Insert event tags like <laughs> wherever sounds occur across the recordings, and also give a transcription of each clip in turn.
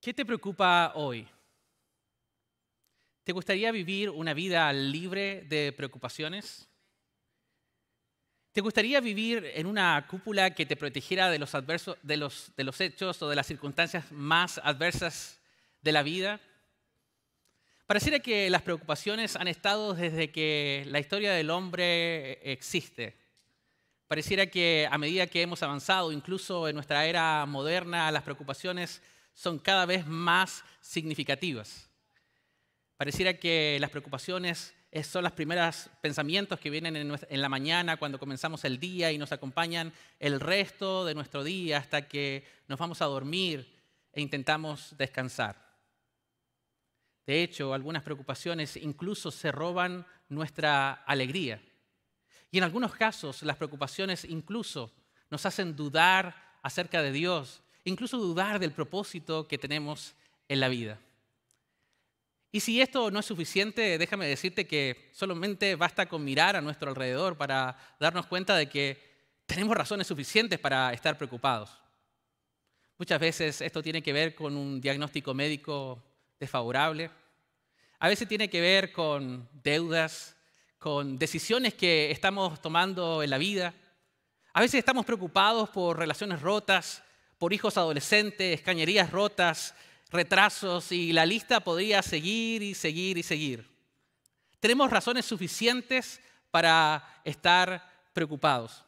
¿Qué te preocupa hoy? ¿Te gustaría vivir una vida libre de preocupaciones? ¿Te gustaría vivir en una cúpula que te protegiera de los, adversos, de, los, hechos o de las circunstancias más adversas de la vida? Pareciera que las preocupaciones han estado desde que la historia del hombre existe. Pareciera que a medida que hemos avanzado, incluso en nuestra era moderna, las preocupaciones son cada vez más significativas. Pareciera que las preocupaciones son los primeros pensamientos que vienen en la mañana cuando comenzamos el día y nos acompañan el resto de nuestro día hasta que nos vamos a dormir e intentamos descansar. De hecho, algunas preocupaciones incluso se roban nuestra alegría. Y en algunos casos las preocupaciones incluso nos hacen dudar acerca de Dios incluso dudar del propósito que tenemos en la vida. Y si esto no es suficiente, déjame decirte que solamente basta con mirar a nuestro alrededor para darnos cuenta de que tenemos razones suficientes para estar preocupados. Muchas veces esto tiene que ver con un diagnóstico médico desfavorable. A veces tiene que ver con deudas, con decisiones que estamos tomando en la vida. A veces estamos preocupados por relaciones rotas, por hijos adolescentes, cañerías rotas, retrasos y la lista podría seguir y seguir y seguir. Tenemos razones suficientes para estar preocupados.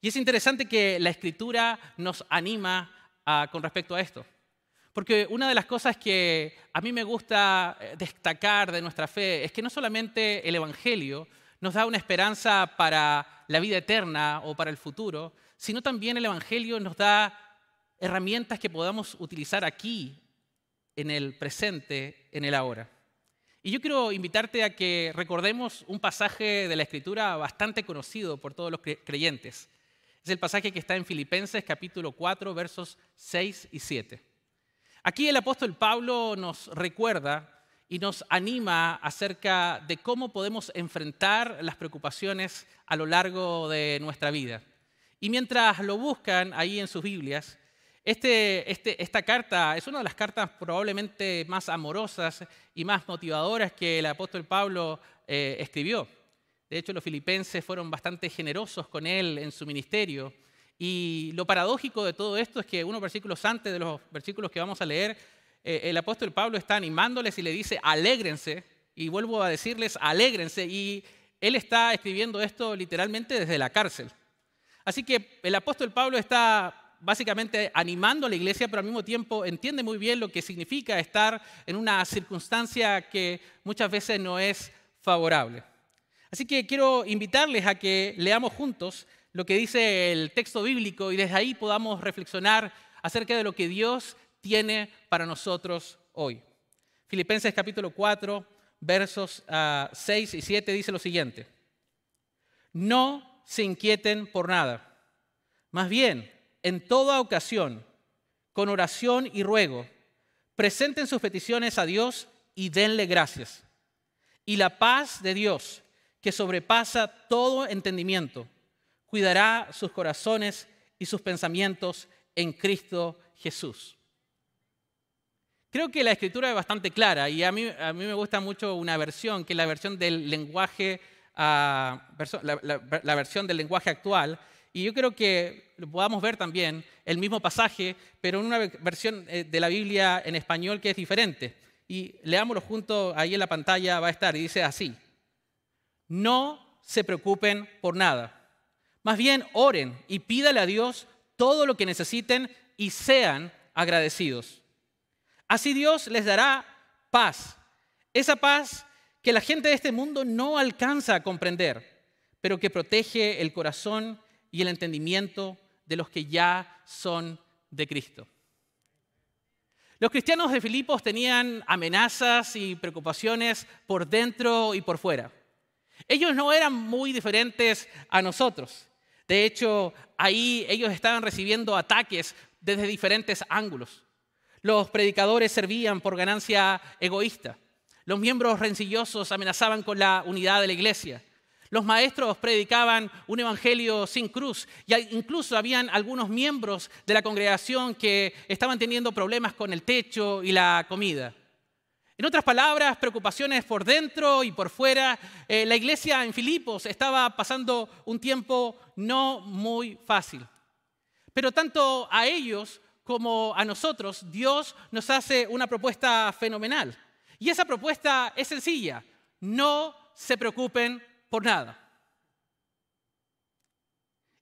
Y es interesante que la escritura nos anima con respecto a esto. Porque una de las cosas que a mí me gusta eh, destacar de nuestra fe es que no solamente el Evangelio nos da una esperanza para la vida eterna o para el futuro, sino también el Evangelio nos da herramientas que podamos utilizar aquí, en el presente, en el ahora. Y yo quiero invitarte a que recordemos un pasaje de la Escritura bastante conocido por todos los creyentes. Es el pasaje que está en Filipenses capítulo 4, versos 6 y 7. Aquí el apóstol Pablo nos recuerda y nos anima acerca de cómo podemos enfrentar las preocupaciones a lo largo de nuestra vida. Y mientras lo buscan ahí en sus Biblias, este, este, esta carta es una de las cartas probablemente más amorosas y más motivadoras que el apóstol Pablo eh, escribió. De hecho, los filipenses fueron bastante generosos con él en su ministerio. Y lo paradójico de todo esto es que unos versículos antes de los versículos que vamos a leer, eh, el apóstol Pablo está animándoles y le dice, alégrense. Y vuelvo a decirles, alégrense. Y él está escribiendo esto literalmente desde la cárcel. Así que el apóstol Pablo está básicamente animando a la iglesia, pero al mismo tiempo entiende muy bien lo que significa estar en una circunstancia que muchas veces no es favorable. Así que quiero invitarles a que leamos juntos lo que dice el texto bíblico y desde ahí podamos reflexionar acerca de lo que Dios tiene para nosotros hoy. Filipenses capítulo 4, versos 6 ah, y 7 dice lo siguiente. No se inquieten por nada. Más bien, en toda ocasión, con oración y ruego, presenten sus peticiones a Dios y denle gracias. Y la paz de Dios, que sobrepasa todo entendimiento, cuidará sus corazones y sus pensamientos en Cristo Jesús. Creo que la escritura es bastante clara y a mí, a mí me gusta mucho una versión, que es la versión del lenguaje, ah, la versión del lenguaje actual, y yo creo que lo podamos ver también el mismo pasaje, pero en una versión eh, de la Biblia en español que es diferente. Y leámoslo junto, ahí en la pantalla va a estar, y dice así, no se preocupen por nada. Más bien oren y pídale a Dios todo lo que necesiten y sean agradecidos. Así Dios les dará paz. Esa paz que la gente de este mundo no alcanza a comprender, pero que protege el corazón y el entendimiento de los que ya son de Cristo. Los cristianos de Filipos tenían amenazas y preocupaciones por dentro y por fuera. Ellos no eran muy diferentes a nosotros. De hecho, ahí ellos estaban recibiendo ataques desde diferentes ángulos. Los predicadores servían por ganancia egoísta. Los miembros rencillosos amenazaban con la unidad de la iglesia. Los maestros predicaban un evangelio sin cruz y incluso habían algunos miembros de la congregación que estaban teniendo problemas con el techo y la comida. En otras palabras, preocupaciones por dentro y por fuera. Eh, la iglesia en Filipos estaba pasando un tiempo no muy fácil. Pero tanto a ellos como a nosotros, Dios nos hace una propuesta fenomenal. Y esa propuesta es sencilla. No se preocupen por nada.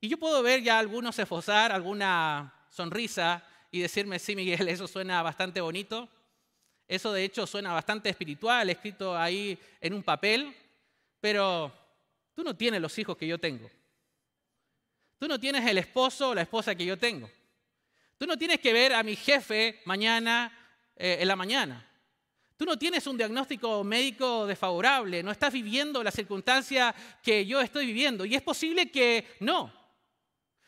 Y yo puedo ver ya algunos esforzar alguna sonrisa y decirme, sí, Miguel, eso suena bastante bonito. Eso de hecho suena bastante espiritual, escrito ahí en un papel, pero tú no tienes los hijos que yo tengo. Tú no tienes el esposo o la esposa que yo tengo. Tú no tienes que ver a mi jefe mañana eh, en la mañana. Tú no tienes un diagnóstico médico desfavorable, no estás viviendo la circunstancia que yo estoy viviendo. Y es posible que no.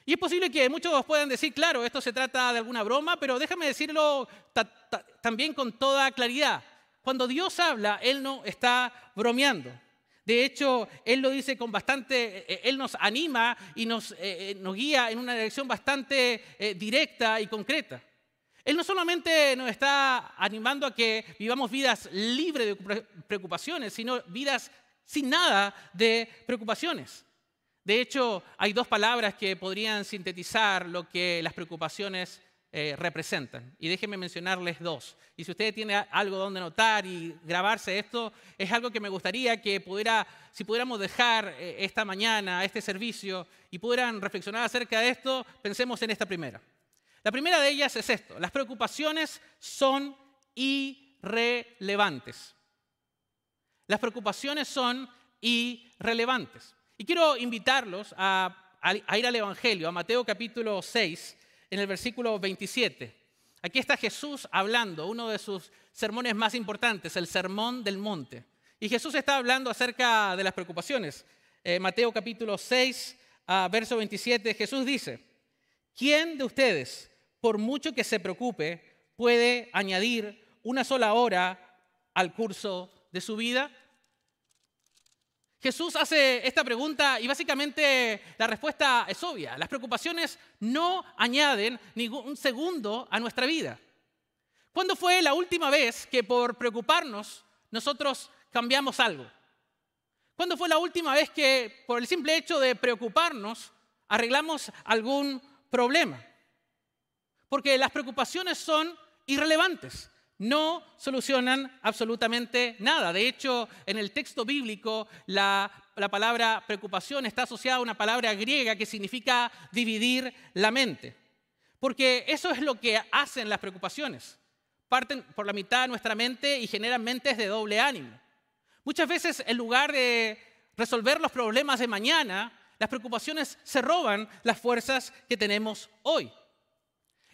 Y es posible que muchos puedan decir, claro, esto se trata de alguna broma, pero déjame decirlo también con toda claridad. Cuando Dios habla, Él no está bromeando. De hecho, Él lo dice con bastante, eh, Él nos anima y nos, eh, eh, nos guía en una dirección bastante directa y concreta. Él no solamente nos está animando a que vivamos vidas libres de preocupaciones, sino vidas sin nada de preocupaciones. De hecho, hay dos palabras que podrían sintetizar lo que las preocupaciones eh, representan. Y déjenme mencionarles dos. Y si usted tiene algo donde notar y grabarse esto, es algo que me gustaría que pudiera, si pudiéramos dejar eh, esta mañana, este servicio, y pudieran reflexionar acerca de esto, pensemos en esta primera. La primera de ellas es esto, las preocupaciones son irrelevantes. Las preocupaciones son irrelevantes. Y quiero invitarlos a, ir al Evangelio, a Mateo capítulo 6, en el versículo 27. Aquí está Jesús hablando, uno de sus sermones más importantes, el Sermón del Monte. Y Jesús está hablando acerca de las preocupaciones. Eh, Mateo capítulo 6, verso 27, Jesús dice, ¿quién de ustedes por mucho que se preocupe, puede añadir una sola hora al curso de su vida? Jesús hace esta pregunta y básicamente la respuesta es obvia. Las preocupaciones no añaden ningún segundo a nuestra vida. ¿Cuándo fue la última vez que por preocuparnos nosotros cambiamos algo? ¿Cuándo fue la última vez que por el simple hecho de preocuparnos arreglamos algún problema? Porque las preocupaciones son irrelevantes, no solucionan absolutamente nada. De hecho, en el texto bíblico la, palabra preocupación está asociada a una palabra griega que significa dividir la mente. Porque eso es lo que hacen las preocupaciones. Parten por la mitad de nuestra mente y generan mentes de doble ánimo. Muchas veces en lugar de resolver los problemas de mañana, las preocupaciones se roban las fuerzas que tenemos hoy.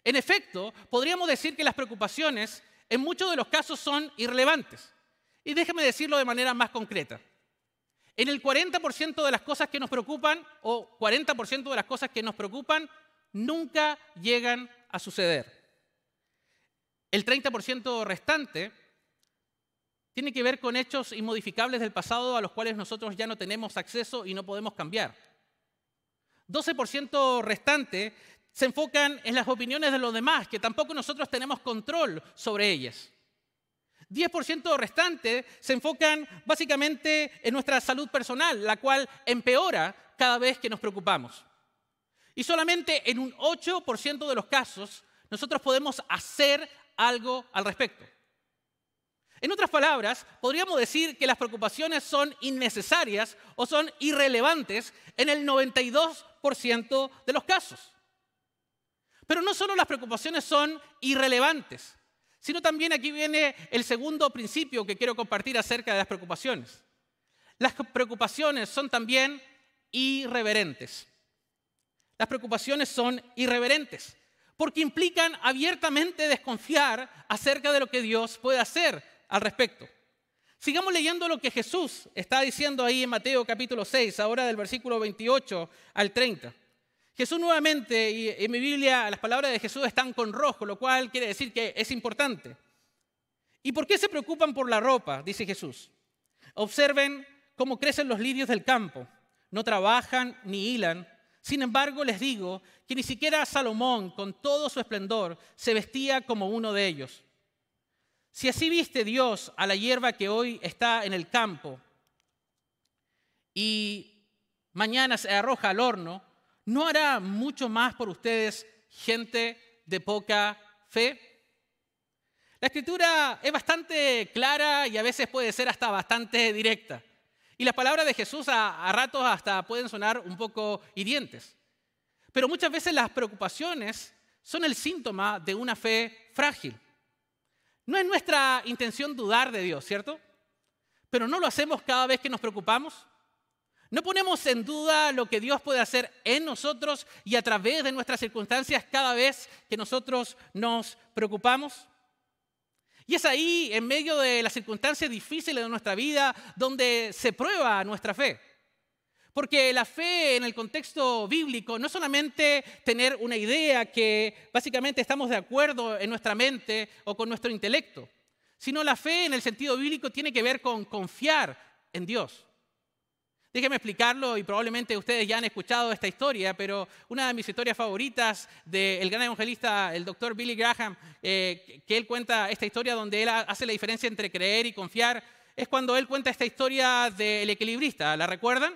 En efecto, podríamos decir que las preocupaciones en muchos de los casos son irrelevantes. Y déjeme decirlo de manera más concreta. En el 40% de las cosas que nos preocupan o 40% de las cosas que nos preocupan nunca llegan a suceder. El 30% restante tiene que ver con hechos inmodificables del pasado a los cuales nosotros ya no tenemos acceso y no podemos cambiar. 12% restante se enfocan en las opiniones de los demás, que tampoco nosotros tenemos control sobre ellas. 10% restante se enfocan básicamente en nuestra salud personal, la cual empeora cada vez que nos preocupamos. Y solamente en un 8% de los casos nosotros podemos hacer algo al respecto. En otras palabras, podríamos decir que las preocupaciones son innecesarias o son irrelevantes en el 92% de los casos. Pero no solo las preocupaciones son irrelevantes, sino también aquí viene el segundo principio que quiero compartir acerca de las preocupaciones. Las preocupaciones son también irreverentes. Las preocupaciones son irreverentes porque implican abiertamente desconfiar acerca de lo que Dios puede hacer al respecto. Sigamos leyendo lo que Jesús está diciendo ahí en Mateo capítulo 6, ahora del versículo 28 al 30. Jesús nuevamente, y en mi Biblia las palabras de Jesús están con rojo, lo cual quiere decir que es importante. ¿Y por qué se preocupan por la ropa? Dice Jesús. Observen cómo crecen los lirios del campo. no trabajan ni hilan. Sin embargo, les digo que ni siquiera Salomón, con todo su esplendor, se vestía como uno de ellos. Si así viste Dios a la hierba que hoy está en el campo y mañana se arroja al horno, ¿no hará mucho más por ustedes gente de poca fe? La escritura es bastante clara y a veces puede ser hasta bastante directa. Y las palabras de Jesús a, ratos hasta pueden sonar un poco hirientes. Pero muchas veces las preocupaciones son el síntoma de una fe frágil. No es nuestra intención dudar de Dios, ¿cierto? Pero no lo hacemos cada vez que nos preocupamos. No ponemos en duda lo que Dios puede hacer en nosotros y a través de nuestras circunstancias cada vez que nosotros nos preocupamos. Y es ahí, en medio de las circunstancias difíciles de nuestra vida, donde se prueba nuestra fe. Porque la fe en el contexto bíblico no es solamente tener una idea que básicamente estamos de acuerdo en nuestra mente o con nuestro intelecto, sino la fe en el sentido bíblico tiene que ver con confiar en Dios. Déjenme explicarlo y probablemente ustedes ya han escuchado esta historia, pero una de mis historias favoritas del gran evangelista, el doctor Billy Graham, eh, que él cuenta esta historia donde él hace la diferencia entre creer y confiar, es cuando él cuenta esta historia del equilibrista. ¿La recuerdan?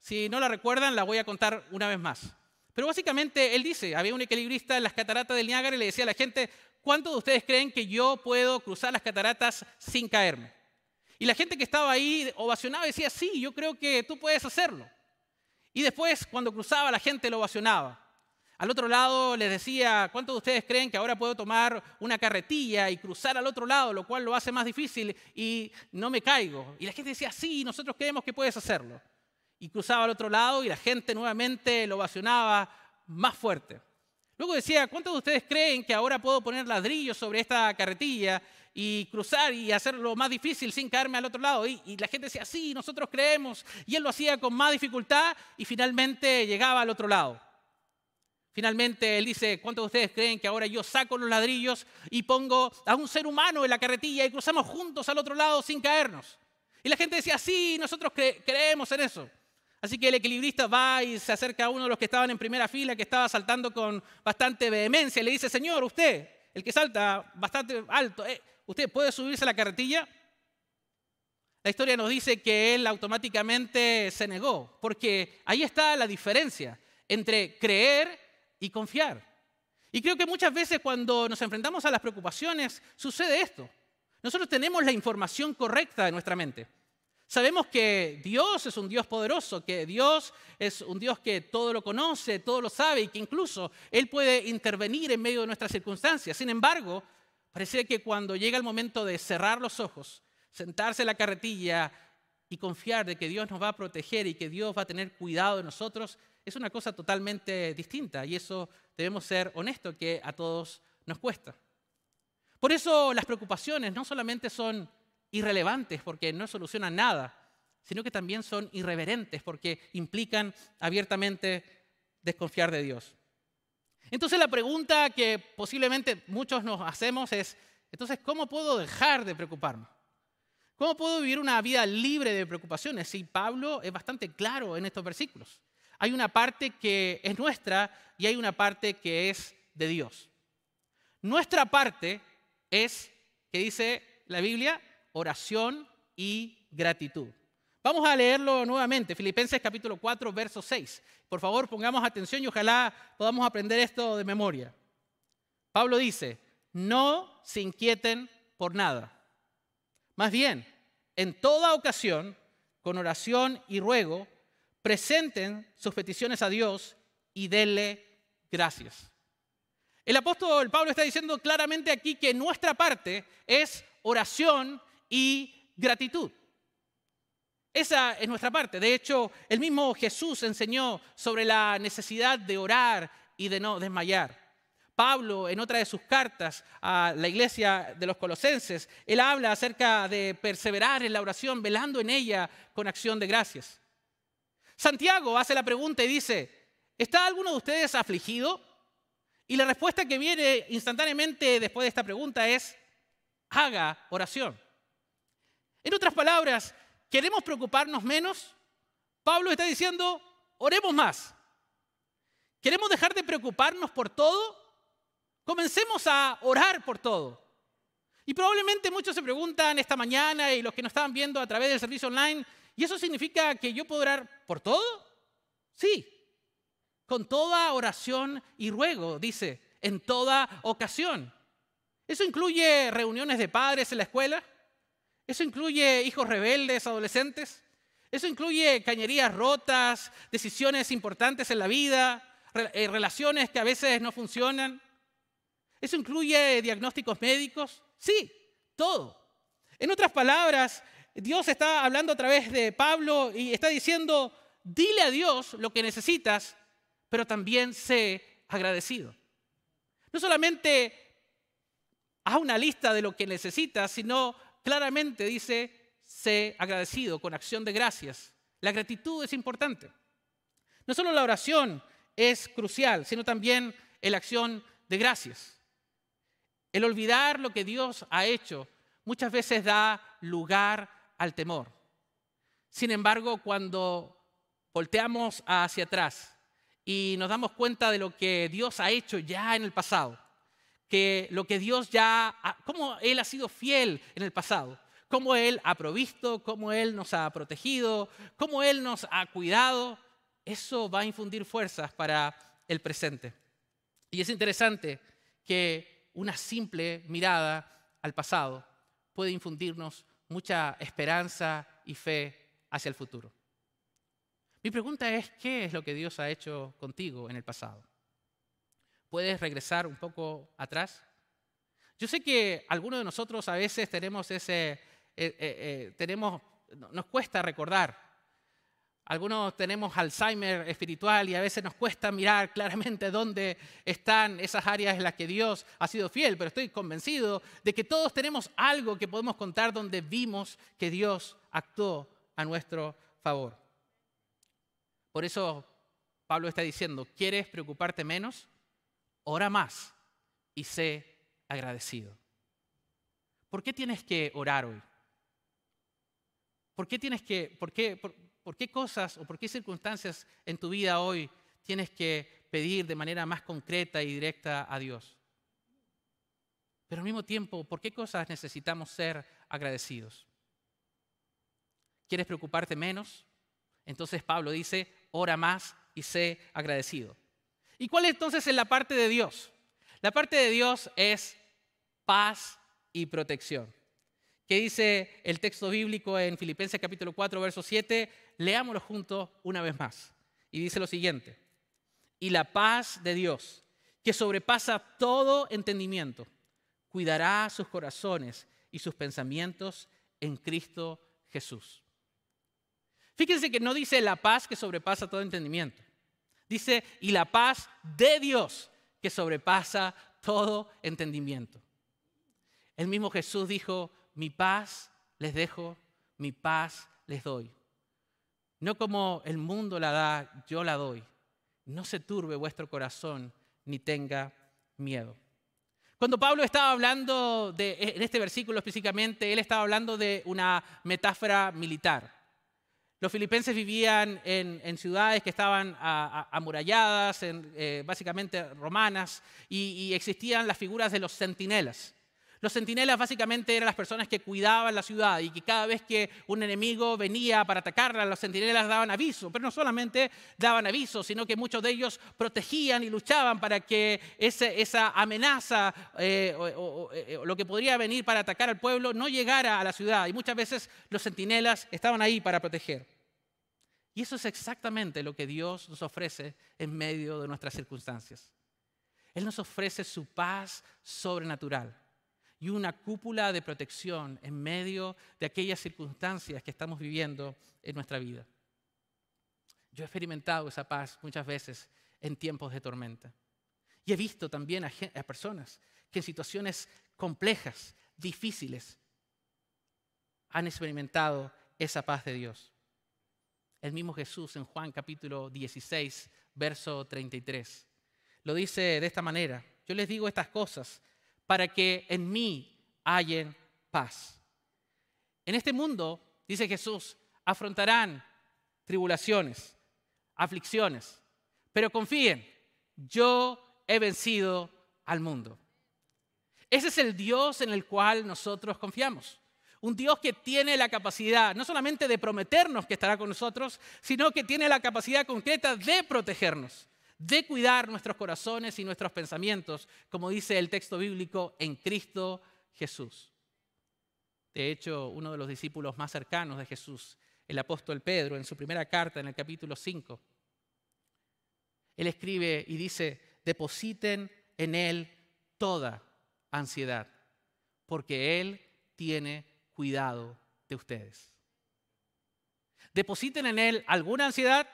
Si no la recuerdan, la voy a contar una vez más. Pero básicamente él dice, había un equilibrista en las cataratas del Niágara y le decía a la gente, ¿cuántos de ustedes creen que yo puedo cruzar las cataratas sin caerme? Y la gente que estaba ahí ovacionaba y decía, sí, yo creo que tú puedes hacerlo. Y después, cuando cruzaba, la gente lo ovacionaba. Al otro lado les decía, ¿cuántos de ustedes creen que ahora puedo tomar una carretilla y cruzar al otro lado, lo cual lo hace más difícil y no me caigo? Y la gente decía, sí, nosotros creemos que puedes hacerlo. Y cruzaba al otro lado y la gente nuevamente lo ovacionaba más fuerte. Luego decía, ¿cuántos de ustedes creen que ahora puedo poner ladrillos sobre esta carretilla y cruzar y hacerlo más difícil sin caerme al otro lado. Y, la gente decía, sí, nosotros creemos. Y él lo hacía con más dificultad y finalmente llegaba al otro lado. Finalmente él dice, ¿cuántos de ustedes creen que ahora yo saco los ladrillos y pongo a un ser humano en la carretilla y cruzamos juntos al otro lado sin caernos? Y la gente decía, sí, nosotros creemos en eso. Así que el equilibrista va y se acerca a uno de los que estaban en primera fila, que estaba saltando con bastante vehemencia, y le dice, Señor, usted, el que salta bastante alto, eh, ¿Usted puede subirse a la carretilla? La historia nos dice que él automáticamente se negó, porque ahí está la diferencia entre creer y confiar. Y creo que muchas veces cuando nos enfrentamos a las preocupaciones sucede esto. Nosotros tenemos la información correcta de nuestra mente. Sabemos que Dios es un Dios poderoso, que Dios es un Dios que todo lo conoce, todo lo sabe y que incluso Él puede intervenir en medio de nuestras circunstancias. Sin embargo, Parece que cuando llega el momento de cerrar los ojos, sentarse en la carretilla y confiar de que Dios nos va a proteger y que Dios va a tener cuidado de nosotros, es una cosa totalmente distinta. Y eso debemos ser honestos que a todos nos cuesta. Por eso las preocupaciones no solamente son irrelevantes porque no solucionan nada, sino que también son irreverentes porque implican abiertamente desconfiar de Dios. Entonces la pregunta que posiblemente muchos nos hacemos es, entonces, ¿cómo puedo dejar de preocuparme? ¿Cómo puedo vivir una vida libre de preocupaciones? Si Pablo es bastante claro en estos versículos. Hay una parte que es nuestra y hay una parte que es de Dios. Nuestra parte es, que dice la Biblia, oración y gratitud. Vamos a leerlo nuevamente, Filipenses capítulo 4, verso 6. Por favor, pongamos atención y ojalá podamos aprender esto de memoria. Pablo dice, no se inquieten por nada. Más bien, en toda ocasión, con oración y ruego, presenten sus peticiones a Dios y denle gracias. El apóstol Pablo está diciendo claramente aquí que nuestra parte es oración y gratitud. Esa es nuestra parte. De hecho, el mismo Jesús enseñó sobre la necesidad de orar y de no desmayar. Pablo, en otra de sus cartas a la iglesia de los colosenses, él habla acerca de perseverar en la oración, velando en ella con acción de gracias. Santiago hace la pregunta y dice, ¿está alguno de ustedes afligido? Y la respuesta que viene instantáneamente después de esta pregunta es, haga oración. En otras palabras, ¿Queremos preocuparnos menos? Pablo está diciendo, oremos más. ¿Queremos dejar de preocuparnos por todo? Comencemos a orar por todo. Y probablemente muchos se preguntan esta mañana y los que nos estaban viendo a través del servicio online, ¿y eso significa que yo puedo orar por todo? Sí, con toda oración y ruego, dice, en toda ocasión. ¿Eso incluye reuniones de padres en la escuela? ¿Eso incluye hijos rebeldes, adolescentes? ¿Eso incluye cañerías rotas, decisiones importantes en la vida, eh, relaciones que a veces no funcionan? ¿Eso incluye diagnósticos médicos? Sí, todo. En otras palabras, Dios está hablando a través de Pablo y está diciendo, dile a Dios lo que necesitas, pero también sé agradecido. No solamente haz una lista de lo que necesitas, sino claramente dice, sé agradecido con acción de gracias. La gratitud es importante. No solo la oración es crucial, sino también la acción de gracias. El olvidar lo que Dios ha hecho muchas veces da lugar al temor. Sin embargo, cuando volteamos hacia atrás y nos damos cuenta de lo que Dios ha hecho ya en el pasado, que lo que Dios ya, cómo Él ha sido fiel en el pasado, cómo Él ha provisto, cómo Él nos ha protegido, cómo Él nos ha cuidado, eso va a infundir fuerzas para el presente. Y es interesante que una simple mirada al pasado puede infundirnos mucha esperanza y fe hacia el futuro. Mi pregunta es, ¿qué es lo que Dios ha hecho contigo en el pasado? ¿Puedes regresar un poco atrás? Yo sé que algunos de nosotros a veces tenemos ese, eh, eh, eh, tenemos, nos cuesta recordar. Algunos tenemos Alzheimer espiritual y a veces nos cuesta mirar <laughs> claramente dónde están esas áreas en las que Dios ha sido fiel, pero estoy convencido de que todos tenemos algo que podemos contar donde vimos que Dios actuó a nuestro favor. Por eso Pablo está diciendo, ¿quieres preocuparte menos? Ora más y sé agradecido. ¿Por qué tienes que orar hoy? ¿Por qué tienes que, por qué, por, qué cosas o por qué circunstancias en tu vida hoy tienes que pedir de manera más concreta y directa a Dios? Pero al mismo tiempo, ¿por qué cosas necesitamos ser agradecidos? ¿Quieres preocuparte menos? Entonces Pablo dice, ora más y sé agradecido. ¿Y cuál entonces es la parte de Dios? La parte de Dios es paz y protección. ¿Qué dice el texto bíblico en Filipenses capítulo 4, verso 7? Leámoslo juntos una vez más. Y dice lo siguiente. Y la paz de Dios, que sobrepasa todo entendimiento, cuidará sus corazones y sus pensamientos en Cristo Jesús. Fíjense que no dice la paz que sobrepasa todo entendimiento. Dice, y la paz de Dios que sobrepasa todo entendimiento. El mismo Jesús dijo, mi paz les dejo, mi paz les doy. No como el mundo la da, yo la doy. No se turbe vuestro corazón ni tenga miedo. Cuando Pablo estaba hablando de, en este versículo específicamente, él estaba hablando de una metáfora militar. Los filipenses vivían en, ciudades que estaban amuralladas, eh, básicamente romanas, y, existían las figuras de los centinelas. Los centinelas básicamente eran las personas que cuidaban la ciudad y que cada vez que un enemigo venía para atacarla, los centinelas daban aviso. Pero no solamente daban aviso, sino que muchos de ellos protegían y luchaban para que esa amenaza eh, o, eh, o lo que podría venir para atacar al pueblo no llegara a la ciudad. Y muchas veces los centinelas estaban ahí para proteger. Y eso es exactamente lo que Dios nos ofrece en medio de nuestras circunstancias. Él nos ofrece su paz sobrenatural y una cúpula de protección en medio de aquellas circunstancias que estamos viviendo en nuestra vida. Yo he experimentado esa paz muchas veces en tiempos de tormenta. Y he visto también a, personas que en situaciones complejas, difíciles, han experimentado esa paz de Dios el mismo Jesús en Juan capítulo 16, verso 33. Lo dice de esta manera, yo les digo estas cosas para que en mí hallen paz. En este mundo, dice Jesús, afrontarán tribulaciones, aflicciones. Pero confíen, yo he vencido al mundo. Ese es el Dios en el cual nosotros confiamos. Un Dios que tiene la capacidad no solamente de prometernos que estará con nosotros, sino que tiene la capacidad concreta de protegernos, de cuidar nuestros corazones y nuestros pensamientos, como dice el texto bíblico, en Cristo Jesús. De hecho, uno de los discípulos más cercanos de Jesús, el apóstol Pedro, en su primera carta, en el capítulo 5, él escribe y dice, depositen en Él toda ansiedad, porque Él tiene cuidado de ustedes. Depositen en Él alguna ansiedad,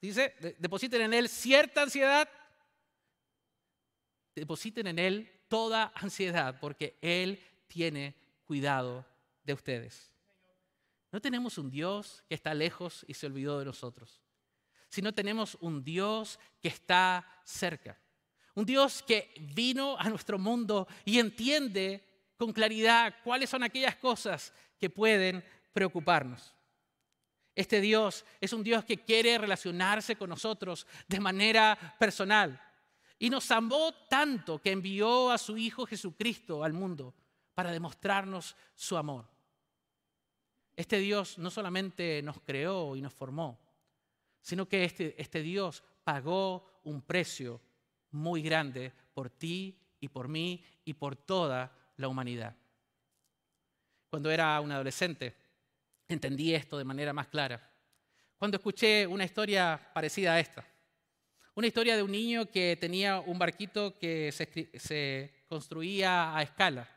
dice, depositen en Él cierta ansiedad, depositen en Él toda ansiedad, porque Él tiene cuidado de ustedes. No tenemos un Dios que está lejos y se olvidó de nosotros, sino tenemos un Dios que está cerca. Un Dios que vino a nuestro mundo y entiende con claridad cuáles son aquellas cosas que pueden preocuparnos. Este Dios es un Dios que quiere relacionarse con nosotros de manera personal. Y nos amó tanto que envió a su Hijo Jesucristo al mundo para demostrarnos su amor. Este Dios no solamente nos creó y nos formó, sino que este, este Dios pagó un precio muy grande por ti y por mí y por toda la humanidad. Cuando era un adolescente, entendí esto de manera más clara. Cuando escuché una historia parecida a esta. Una historia de un niño que tenía un barquito que se construía a escala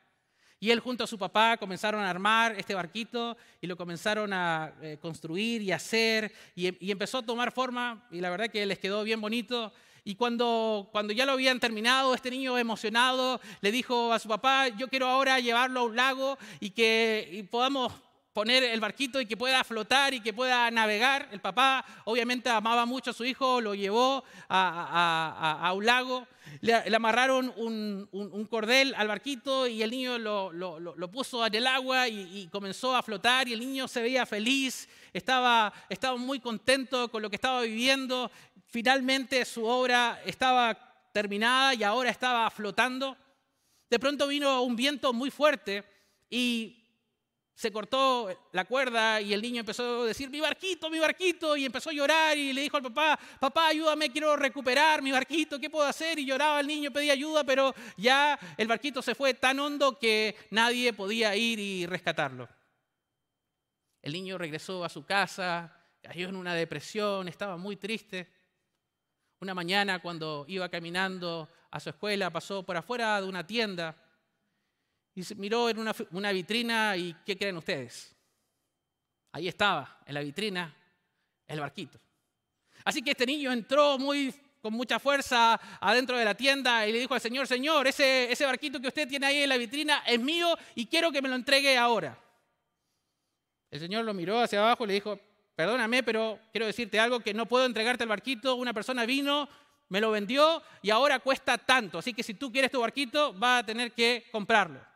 y él junto a su papá comenzaron a armar este barquito y lo comenzaron a eh, construir y hacer y, empezó a tomar forma y la verdad que les quedó bien bonito. Y cuando, cuando ya lo habían terminado, este niño emocionado le dijo a su papá, yo quiero ahora llevarlo a un lago y que podamos poner el barquito y que pueda flotar y que pueda navegar. El papá obviamente amaba mucho a su hijo, lo llevó a, un lago, le, amarraron un, cordel al barquito y el niño lo, puso en el agua y, comenzó a flotar y el niño se veía feliz, estaba, estaba muy contento con lo que estaba viviendo. Finalmente su obra estaba terminada y ahora estaba flotando. De pronto vino un viento muy fuerte y se cortó la cuerda y el niño empezó a decir, mi barquito, mi barquito, y empezó a llorar y le dijo al papá, papá, ayúdame, quiero recuperar mi barquito, ¿qué puedo hacer? Y lloraba el niño, pedía ayuda, pero ya el barquito se fue tan hondo que nadie podía ir y rescatarlo. El niño regresó a su casa, cayó en una depresión, estaba muy triste. Una mañana cuando iba caminando a su escuela, pasó por afuera de una tienda y se miró en una, vitrina y ¿qué creen ustedes? Ahí estaba, en la vitrina, el barquito. Así que este niño entró muy, con mucha fuerza adentro de la tienda y le dijo al Señor, Señor, ese, ese barquito que usted tiene ahí en la vitrina es mío y quiero que me lo entregue ahora. El Señor lo miró hacia abajo y le dijo, perdóname, pero quiero decirte algo, que no puedo entregarte el barquito. Una persona vino, me lo vendió y ahora cuesta tanto. Así que si tú quieres tu barquito, va a tener que comprarlo.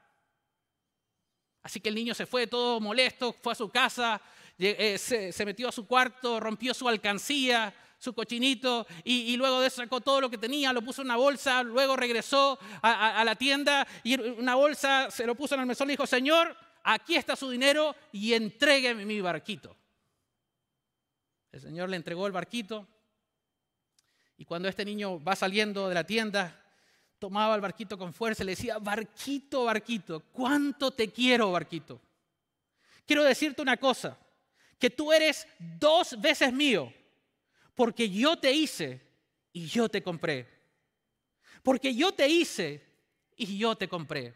Así que el niño se fue todo molesto, fue a su casa, eh, se, metió a su cuarto, rompió su alcancía, su cochinito, y, luego de eso sacó todo lo que tenía, lo puso en una bolsa, luego regresó a, la tienda y una bolsa se lo puso en el mesón y dijo, Señor, aquí está su dinero y entrégueme mi barquito. El Señor le entregó el barquito y cuando este niño va saliendo de la tienda, tomaba el barquito con fuerza y le decía, barquito, barquito, ¿cuánto te quiero, barquito? Quiero decirte una cosa, que tú eres dos veces mío, porque yo te hice y yo te compré. Porque yo te hice y yo te compré.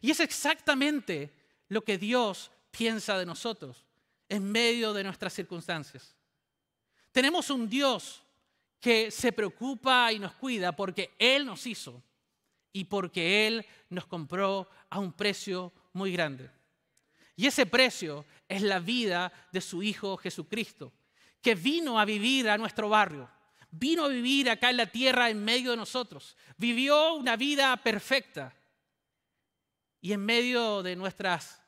Y es exactamente lo que Dios piensa de nosotros en medio de nuestras circunstancias. Tenemos un Dios que se preocupa y nos cuida porque Él nos hizo y porque Él nos compró a un precio muy grande. Y ese precio es la vida de su Hijo Jesucristo, que vino a vivir a nuestro barrio, vino a vivir acá en la tierra en medio de nosotros, vivió una vida perfecta y en medio de nuestros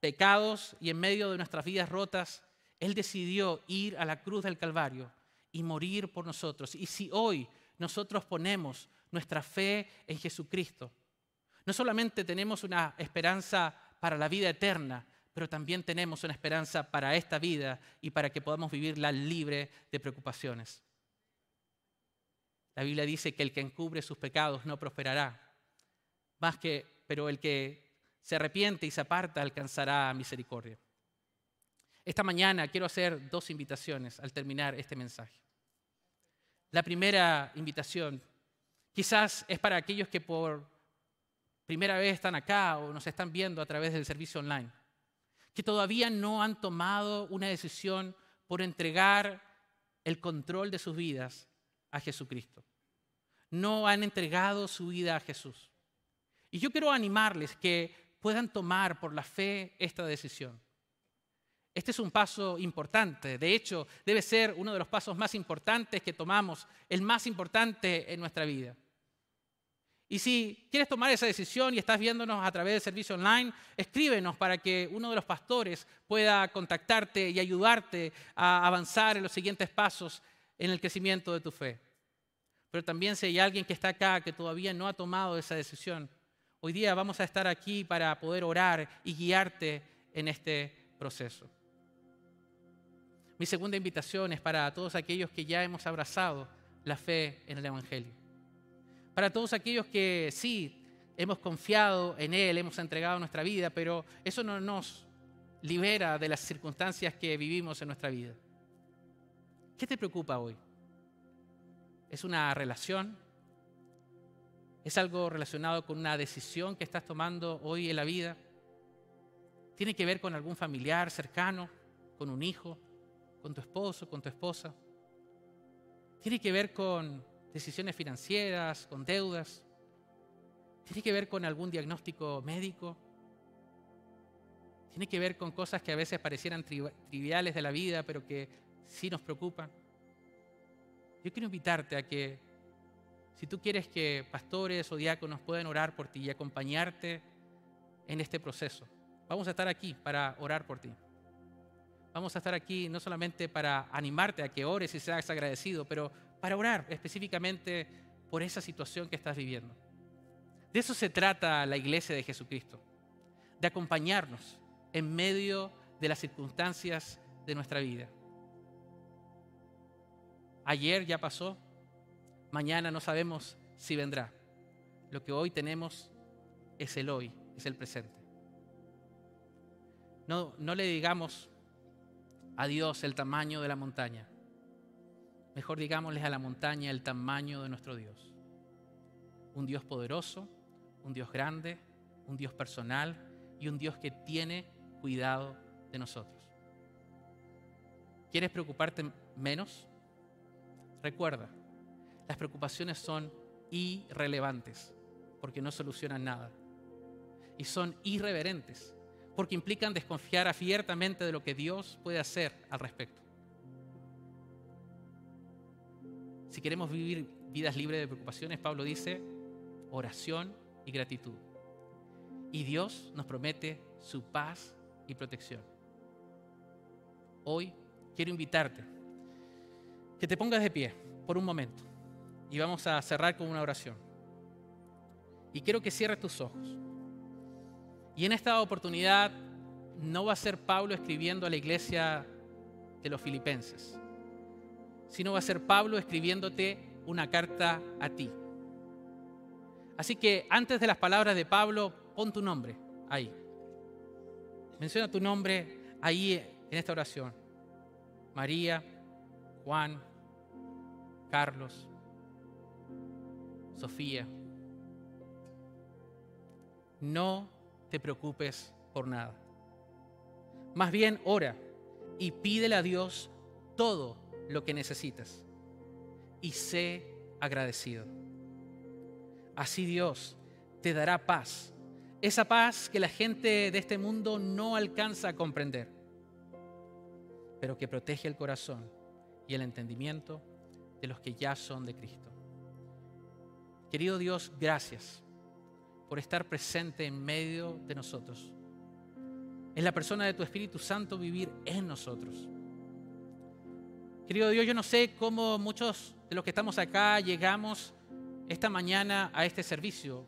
pecados y en medio de nuestras vidas rotas, Él decidió ir a la cruz del Calvario y morir por nosotros. Y si hoy nosotros ponemos nuestra fe en Jesucristo, no solamente tenemos una esperanza para la vida eterna, pero también tenemos una esperanza para esta vida y para que podamos vivirla libre de preocupaciones. La Biblia dice que el que encubre sus pecados no prosperará, más que, pero el que se arrepiente y se aparta alcanzará misericordia. Esta mañana quiero hacer dos invitaciones al terminar este mensaje. La primera invitación quizás es para aquellos que por primera vez están acá o nos están viendo a través del servicio online, que todavía no han tomado una decisión por entregar el control de sus vidas a Jesucristo. No han entregado su vida a Jesús. Y yo quiero animarles que puedan tomar por la fe esta decisión. Este es un paso importante, de hecho debe ser uno de los pasos más importantes que tomamos, el más importante en nuestra vida. Y si quieres tomar esa decisión y estás viéndonos a través del servicio online, escríbenos para que uno de los pastores pueda contactarte y ayudarte a avanzar en los siguientes pasos en el crecimiento de tu fe. Pero también si hay alguien que está acá que todavía no ha tomado esa decisión, hoy día vamos a estar aquí para poder orar y guiarte en este proceso. Mi segunda invitación es para todos aquellos que ya hemos abrazado la fe en el Evangelio. Para todos aquellos que sí hemos confiado en Él, hemos entregado nuestra vida, pero eso no nos libera de las circunstancias que vivimos en nuestra vida. ¿Qué te preocupa hoy? ¿Es una relación? ¿Es algo relacionado con una decisión que estás tomando hoy en la vida? ¿Tiene que ver con algún familiar cercano, con un hijo? Con tu esposo, con tu esposa. Tiene que ver con decisiones financieras, con deudas. Tiene que ver con algún diagnóstico médico. Tiene que ver con cosas que a veces parecieran triviales de la vida, pero que sí nos preocupan. Yo quiero invitarte a que, si tú quieres que pastores o diáconos puedan orar por ti y acompañarte en este proceso, vamos a estar aquí para orar por ti. Vamos a estar aquí no solamente para animarte a que ores y seas agradecido, pero para orar específicamente por esa situación que estás viviendo. De eso se trata la iglesia de Jesucristo, de acompañarnos en medio de las circunstancias de nuestra vida. Ayer ya pasó, mañana no sabemos si vendrá. Lo que hoy tenemos es el hoy, es el presente. No, no le digamos a Dios el tamaño de la montaña. Mejor digámosles a la montaña el tamaño de nuestro Dios. Un Dios poderoso, un Dios grande, un Dios personal y un Dios que tiene cuidado de nosotros. ¿Quieres preocuparte menos? Recuerda, las preocupaciones son irrelevantes porque no solucionan nada. Y son irreverentes porque implican desconfiar abiertamente de lo que Dios puede hacer al respecto. Si queremos vivir vidas libres de preocupaciones, Pablo dice oración y gratitud. Y Dios nos promete su paz y protección. Hoy quiero invitarte que te pongas de pie por un momento y vamos a cerrar con una oración. Y quiero que cierres tus ojos. Y en esta oportunidad no va a ser Pablo escribiendo a la iglesia de los filipenses, sino va a ser Pablo escribiéndote una carta a ti. Así que antes de las palabras de Pablo, pon tu nombre ahí. Menciona tu nombre ahí en esta oración. María, Juan, Carlos, Sofía. No te preocupes por nada. Más bien ora y pídele a Dios todo lo que necesitas y sé agradecido. Así Dios te dará paz, esa paz que la gente de este mundo no alcanza a comprender, pero que protege el corazón y el entendimiento de los que ya son de Cristo. Querido Dios, gracias por estar presente en medio de nosotros. En la persona de tu Espíritu Santo vivir en nosotros. Querido Dios, yo no sé cómo muchos de los que estamos acá llegamos esta mañana a este servicio,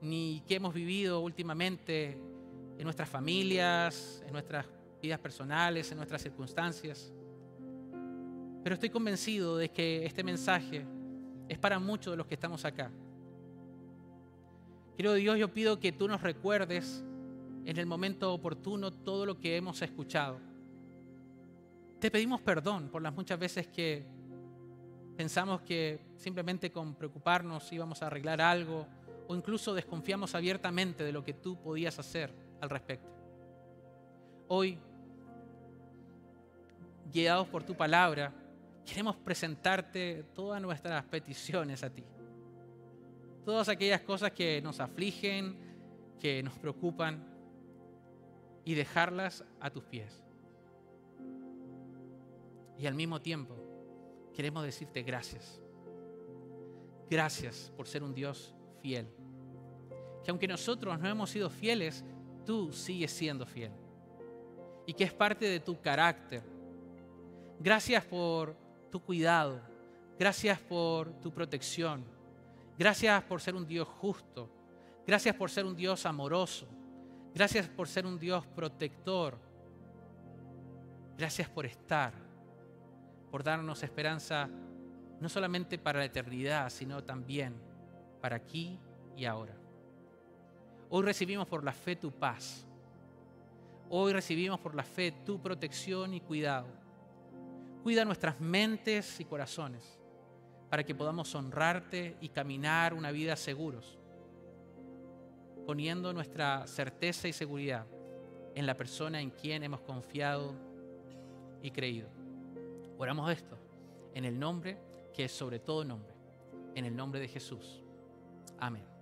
ni qué hemos vivido últimamente en nuestras familias, en nuestras vidas personales, en nuestras circunstancias. Pero estoy convencido de que este mensaje es para muchos de los que estamos acá. Querido Dios, yo pido que tú nos recuerdes en el momento oportuno todo lo que hemos escuchado. Te pedimos perdón por las muchas veces que pensamos que simplemente con preocuparnos íbamos a arreglar algo o incluso desconfiamos abiertamente de lo que tú podías hacer al respecto. Hoy, guiados por tu palabra, queremos presentarte todas nuestras peticiones a ti. Todas aquellas cosas que nos afligen, que nos preocupan, y dejarlas a tus pies. Y al mismo tiempo, queremos decirte gracias. Gracias por ser un Dios fiel. Que aunque nosotros no hemos sido fieles, tú sigues siendo fiel. Y que es parte de tu carácter. Gracias por tu cuidado. Gracias por tu protección. Gracias por ser un Dios justo. Gracias por ser un Dios amoroso. Gracias por ser un Dios protector. Gracias por estar por darnos esperanza no solamente para la eternidad, sino también para aquí y ahora. Hoy recibimos por la fe tu paz. Hoy recibimos por la fe tu protección y cuidado. Cuida nuestras mentes y corazones para que podamos honrarte y caminar una vida seguros, poniendo nuestra certeza y seguridad en la persona en quien hemos confiado y creído. Oramos esto en el nombre que es sobre todo nombre, en el nombre de Jesús. Amén.